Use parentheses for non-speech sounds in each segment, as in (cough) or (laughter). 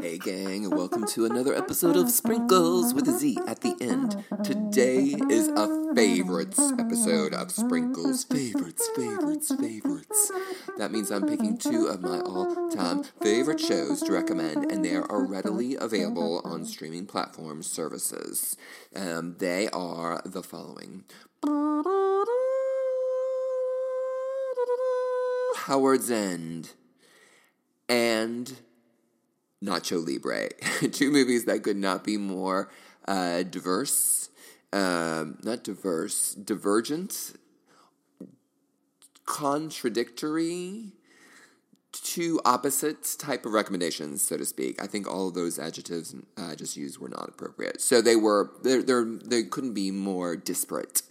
Hey, gang, and welcome to another episode of Sprinkles with a Z at the end. Today is a favorites episode of Sprinkles. Favorites, favorites, favorites. That means I'm picking two of my all time favorite shows to recommend, and they are readily available on streaming platform services. Um, they are the following Howard's End and Nacho Libre. (laughs) Two movies that could not be more uh, diverse, um, not diverse, divergent, contradictory, two opposite type of recommendations, so to speak. I think all of those adjectives I uh, just used were not appropriate. So they were, they're, they're, they couldn't be more disparate.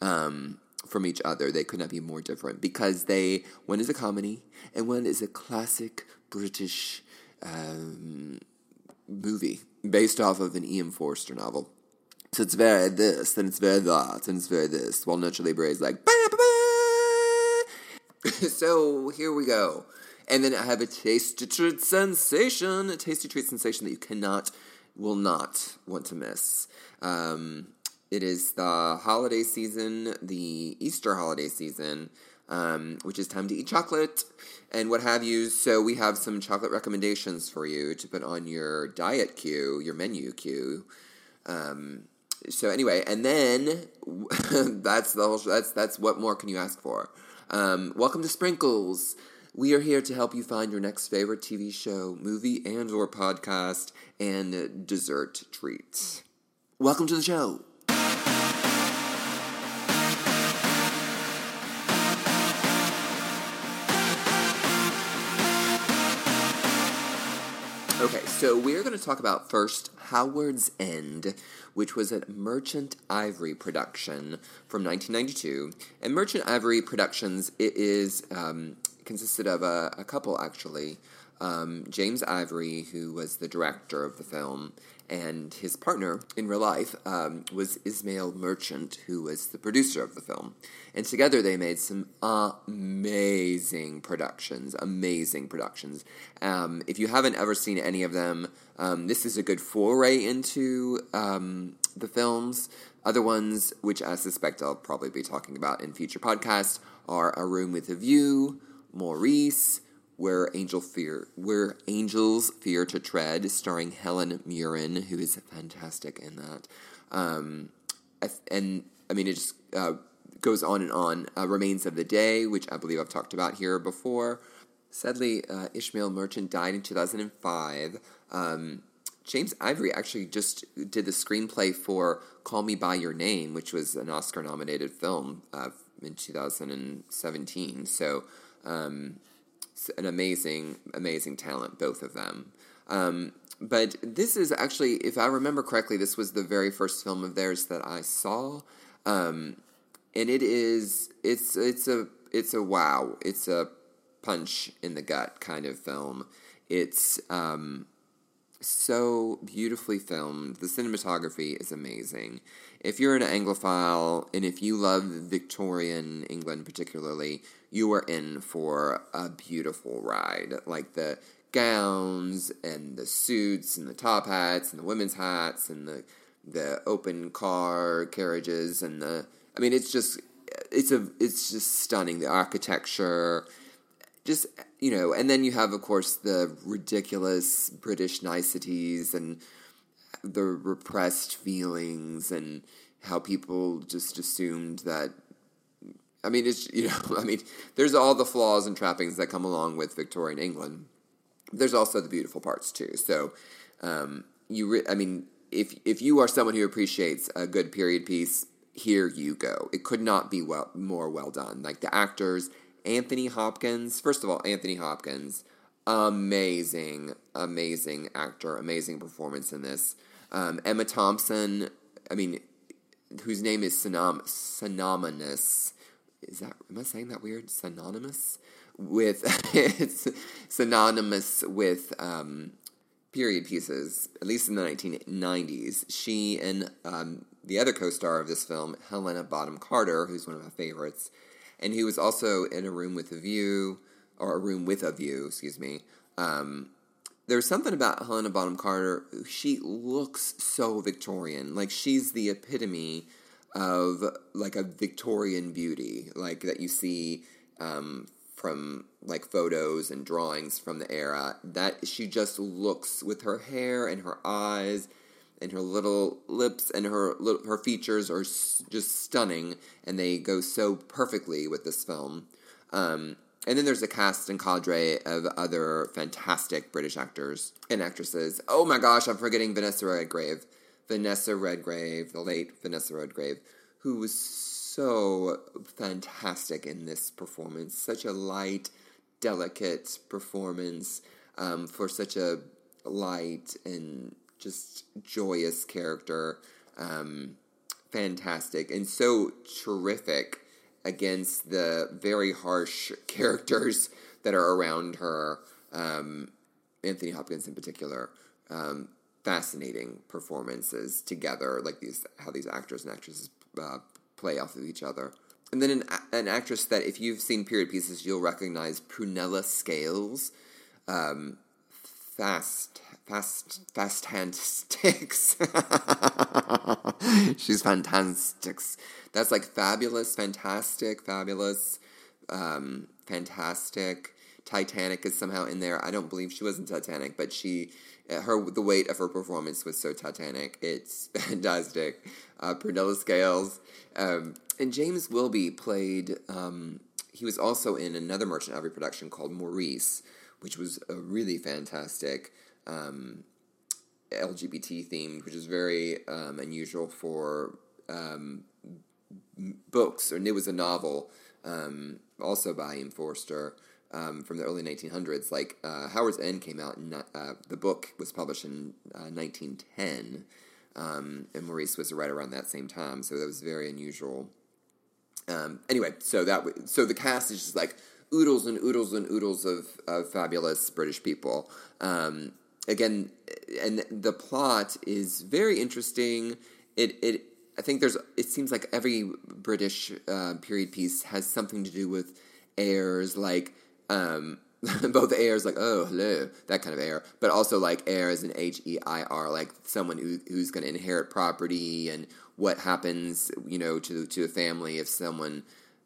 Um, from each other. They could not be more different because they one is a comedy and one is a classic British um, movie based off of an E.M. Forster novel. So it's very this, and it's very that, and it's very this. While Nacho Libre is like, bah, bah, bah. (laughs) so here we go. And then I have a tasty treat sensation, a tasty treat sensation that you cannot, will not want to miss. Um, it is the holiday season, the Easter holiday season, um, which is time to eat chocolate and what have you. So we have some chocolate recommendations for you to put on your diet queue, your menu queue. Um, so anyway, and then (laughs) that's the whole. That's that's what more can you ask for? Um, welcome to Sprinkles. We are here to help you find your next favorite TV show, movie, and or podcast, and dessert treats. Welcome to the show. Okay, so we're going to talk about first Howard's End, which was a Merchant Ivory production from 1992. And Merchant Ivory Productions, it is um, consisted of a, a couple actually. Um, James Ivory, who was the director of the film, and his partner in real life um, was Ismail Merchant, who was the producer of the film. And together they made some amazing productions, amazing productions. Um, if you haven't ever seen any of them, um, this is a good foray into um, the films. Other ones, which I suspect I'll probably be talking about in future podcasts, are A Room with a View, Maurice, where Angel Fear, Where Angels Fear to Tread, starring Helen Mirren, who is fantastic in that. Um, and I mean, it just uh, goes on and on. Uh, Remains of the Day, which I believe I've talked about here before. Sadly, uh, Ishmael Merchant died in 2005. Um, James Ivory actually just did the screenplay for Call Me By Your Name, which was an Oscar nominated film uh, in 2017. So, um, an amazing, amazing talent, both of them. Um, but this is actually, if I remember correctly, this was the very first film of theirs that I saw, um, and it is it's it's a it's a wow, it's a punch in the gut kind of film. It's um, so beautifully filmed. The cinematography is amazing. If you're an Anglophile and if you love Victorian England particularly, you are in for a beautiful ride. Like the gowns and the suits and the top hats and the women's hats and the the open car carriages and the I mean it's just it's a it's just stunning the architecture just you know, and then you have, of course, the ridiculous British niceties and the repressed feelings and how people just assumed that. I mean, it's you know, (laughs) I mean, there's all the flaws and trappings that come along with Victorian England. There's also the beautiful parts too. So, um, you, re- I mean, if if you are someone who appreciates a good period piece, here you go. It could not be well more well done. Like the actors Anthony Hopkins. First of all, Anthony Hopkins, amazing, amazing actor, amazing performance in this. Um, Emma Thompson, I mean, whose name is synom- synonymous. Is that am I saying that weird? Synonymous with (laughs) it's synonymous with um, period pieces, at least in the 1990s. She and um, the other co-star of this film, Helena Bonham Carter, who's one of my favorites, and he was also in a room with a view, or a room with a view, excuse me. Um, there's something about Helena Bonham Carter. She looks so Victorian. Like she's the epitome of like a Victorian beauty, like that you see um, from like photos and drawings from the era. That she just looks with her hair and her eyes and her little lips and her her features are just stunning, and they go so perfectly with this film. Um, and then there's a cast and cadre of other fantastic British actors and actresses. Oh my gosh, I'm forgetting Vanessa Redgrave. Vanessa Redgrave, the late Vanessa Redgrave, who was so fantastic in this performance. Such a light, delicate performance um, for such a light and just joyous character. Um, fantastic and so terrific against the very harsh (laughs) characters that are around her. Um, Anthony Hopkins, in particular, um, fascinating performances together, like these how these actors and actresses uh, play off of each other. And then an, an, actress that, if you've seen period pieces, you'll recognize Prunella Scales. Um, fast, fast, fast hand sticks. (laughs) She's fantastic. That's like fabulous, fantastic, fabulous, um, fantastic. Titanic is somehow in there. I don't believe she was in Titanic, but she, her, the weight of her performance was so Titanic. It's (laughs) fantastic. Uh, Prunella Scales um, and James Wilby played. Um, he was also in another Merchant Ivory production called Maurice, which was a really fantastic um, LGBT themed, which is very um, unusual for um, books, and it was a novel um, also by E.M. Forster um, from the early 1900s. Like uh, Howard's End came out, in, uh, the book was published in uh, 1910, um, and Maurice was right around that same time, so that was very unusual. Anyway, so that so the cast is just like oodles and oodles and oodles of, of fabulous British people. Um, again, and the plot is very interesting. It it I think there's. It seems like every British uh, period piece has something to do with heirs, like um, (laughs) both heirs, like oh hello, that kind of heir, but also like heirs and H E I R, like someone who, who's going to inherit property and what happens, you know, to to a family if someone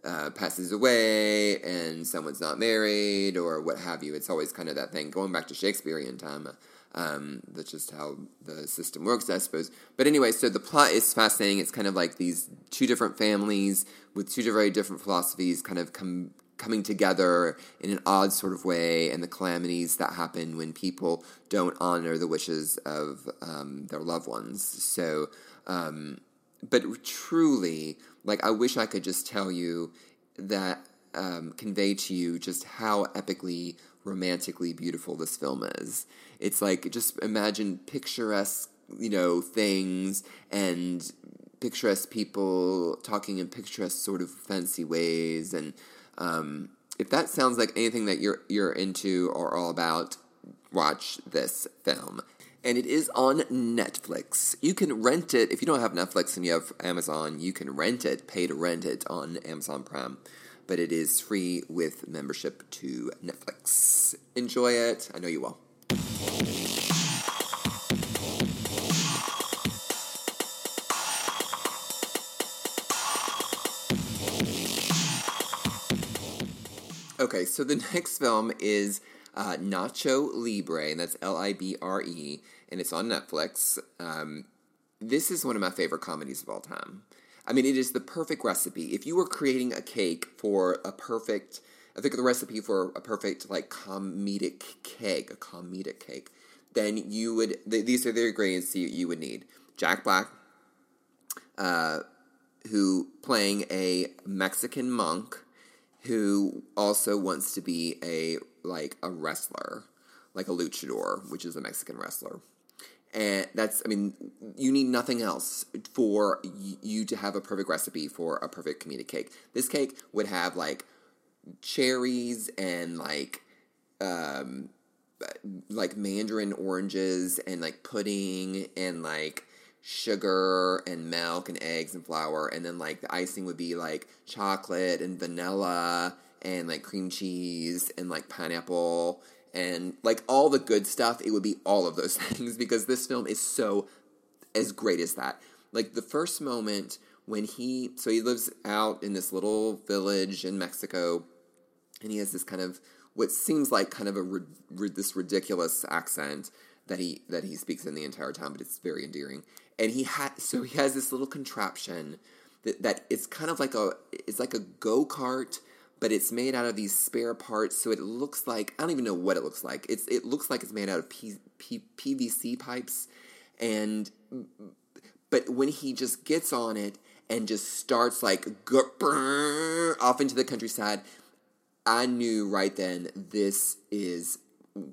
uh, passes away and someone's not married or what have you. It's always kind of that thing going back to Shakespearean time. Um, that's just how the system works, I suppose. But anyway, so the plot is fascinating. It's kind of like these two different families with two very different philosophies kind of come coming together in an odd sort of way, and the calamities that happen when people don't honor the wishes of um, their loved ones. So, um, but truly, like, I wish I could just tell you that, um, convey to you just how epically romantically beautiful this film is. It's like just imagine picturesque, you know, things and picturesque people talking in picturesque sort of fancy ways and um, if that sounds like anything that you're you're into or all about, watch this film. And it is on Netflix. You can rent it if you don't have Netflix and you have Amazon. You can rent it, pay to rent it on Amazon Prime but it is free with membership to Netflix. Enjoy it. I know you will. Okay, so the (laughs) next film is uh, Nacho Libre, and that's L I B R E, and it's on Netflix. Um, this is one of my favorite comedies of all time. I mean, it is the perfect recipe. If you were creating a cake for a perfect, I think the recipe for a perfect like comedic cake, a comedic cake, then you would. these are the ingredients you, you would need: Jack Black, uh, who playing a Mexican monk, who also wants to be a like a wrestler, like a luchador, which is a Mexican wrestler and that's i mean you need nothing else for you to have a perfect recipe for a perfect comedic cake. This cake would have like cherries and like um like mandarin oranges and like pudding and like sugar and milk and eggs and flour. And then like the icing would be like chocolate and vanilla and like cream cheese and like pineapple and like all the good stuff, it would be all of those (laughs) things because this film is so as great as that. Like the first moment when he, so he lives out in this little village in Mexico, and he has this kind of what seems like kind of a this ridiculous accent that he that he speaks in the entire time, but it's very endearing. And he had so he has this little contraption that that it's kind of like a it's like a go kart, but it's made out of these spare parts. So it looks like I don't even know what it looks like. It's it looks like it's made out of P, P, PVC pipes, and but when he just gets on it and just starts like off into the countryside, I knew right then this is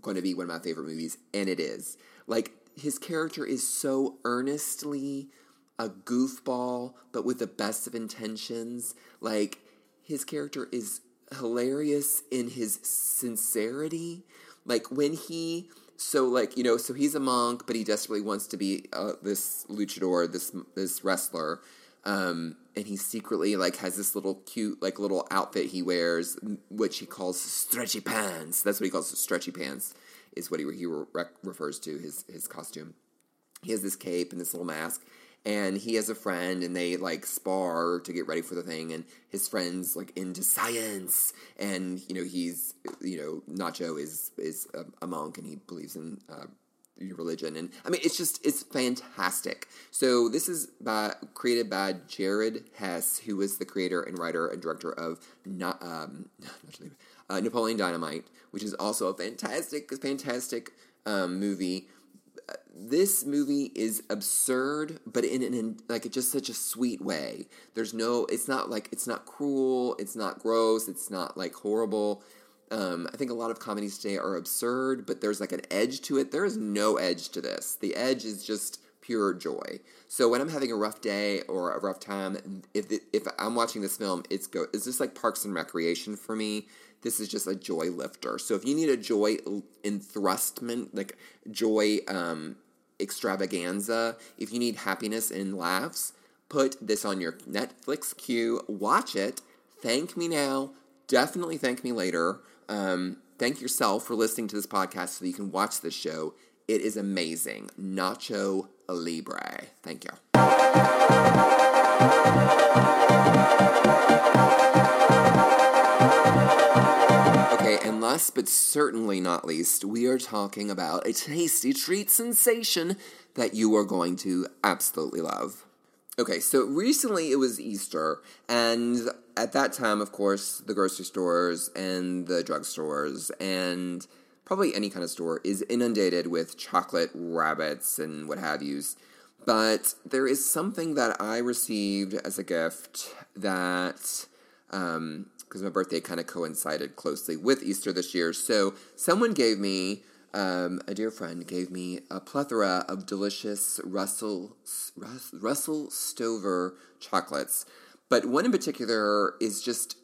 going to be one of my favorite movies, and it is. Like, his character is so earnestly a goofball, but with the best of intentions. Like, his character is hilarious in his sincerity. Like, when he. So like you know, so he's a monk, but he desperately wants to be uh, this luchador, this this wrestler, um, and he secretly like has this little cute like little outfit he wears, which he calls stretchy pants. That's what he calls stretchy pants. Is what he he re- refers to his his costume. He has this cape and this little mask, and he has a friend, and they like spar to get ready for the thing. And his friend's like into science, and you know he's you know Nacho is is a, a monk, and he believes in uh, your religion and i mean it's just it's fantastic so this is by created by jared hess who was the creator and writer and director of um, (laughs) uh, napoleon dynamite which is also a fantastic fantastic um, movie this movie is absurd but in an like just such a sweet way there's no it's not like it's not cruel it's not gross it's not like horrible um, I think a lot of comedies today are absurd, but there's like an edge to it. There is no edge to this. The edge is just pure joy. So when I'm having a rough day or a rough time, if if I'm watching this film, it's go it's just like Parks and Recreation for me. This is just a joy lifter. So if you need a joy enthrustment, like joy um, extravaganza, if you need happiness and laughs, put this on your Netflix queue. Watch it. Thank me now. Definitely thank me later. Um, thank yourself for listening to this podcast so that you can watch this show. It is amazing. Nacho Libre. Thank you. Okay, and last but certainly not least, we are talking about a tasty treat sensation that you are going to absolutely love. Okay, so recently it was Easter, and at that time, of course, the grocery stores and the drugstores and probably any kind of store is inundated with chocolate rabbits and what have yous. But there is something that I received as a gift that, because um, my birthday kind of coincided closely with Easter this year. So someone gave me um, a dear friend gave me a plethora of delicious Russell Russell Stover chocolates, but one in particular is just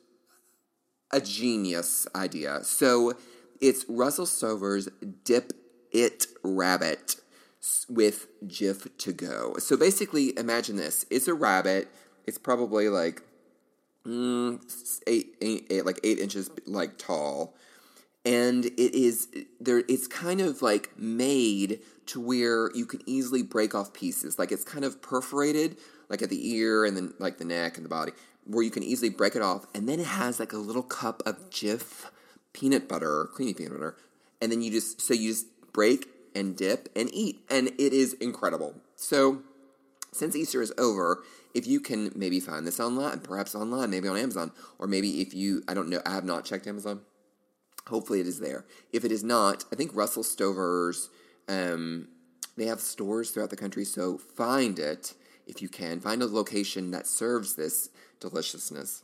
a genius idea. So it's Russell Stover's Dip It Rabbit with Jif to go. So basically, imagine this: it's a rabbit. It's probably like mm, eight, eight, eight, like eight inches like tall and it is there it's kind of like made to where you can easily break off pieces like it's kind of perforated like at the ear and then like the neck and the body where you can easily break it off and then it has like a little cup of jif peanut butter creamy peanut butter and then you just so you just break and dip and eat and it is incredible so since easter is over if you can maybe find this online perhaps online maybe on amazon or maybe if you i don't know i have not checked amazon Hopefully, it is there. If it is not, I think Russell Stover's um, they have stores throughout the country, so find it if you can. Find a location that serves this deliciousness.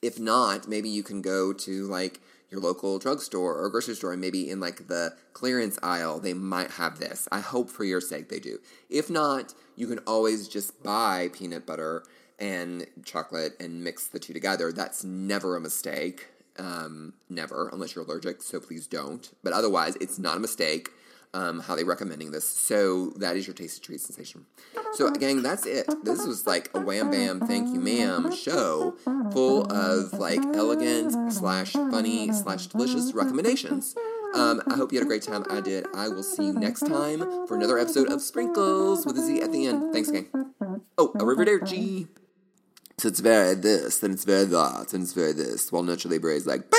If not, maybe you can go to like your local drugstore or grocery store and maybe in like the clearance aisle they might have this. I hope for your sake they do. If not, you can always just buy peanut butter and chocolate and mix the two together. That's never a mistake. Um, never, unless you're allergic, so please don't. But otherwise, it's not a mistake. Um, highly recommending this. So that is your tasty treat sensation. So gang, that's it. This was like a wham bam, thank you ma'am show full of like elegant slash funny slash delicious recommendations. Um, I hope you had a great time. I did. I will see you next time for another episode of Sprinkles with a Z at the end. Thanks, gang. Oh, a arrivederci. So it's very this, then it's very that, and it's very this. While Nacho Libre is like.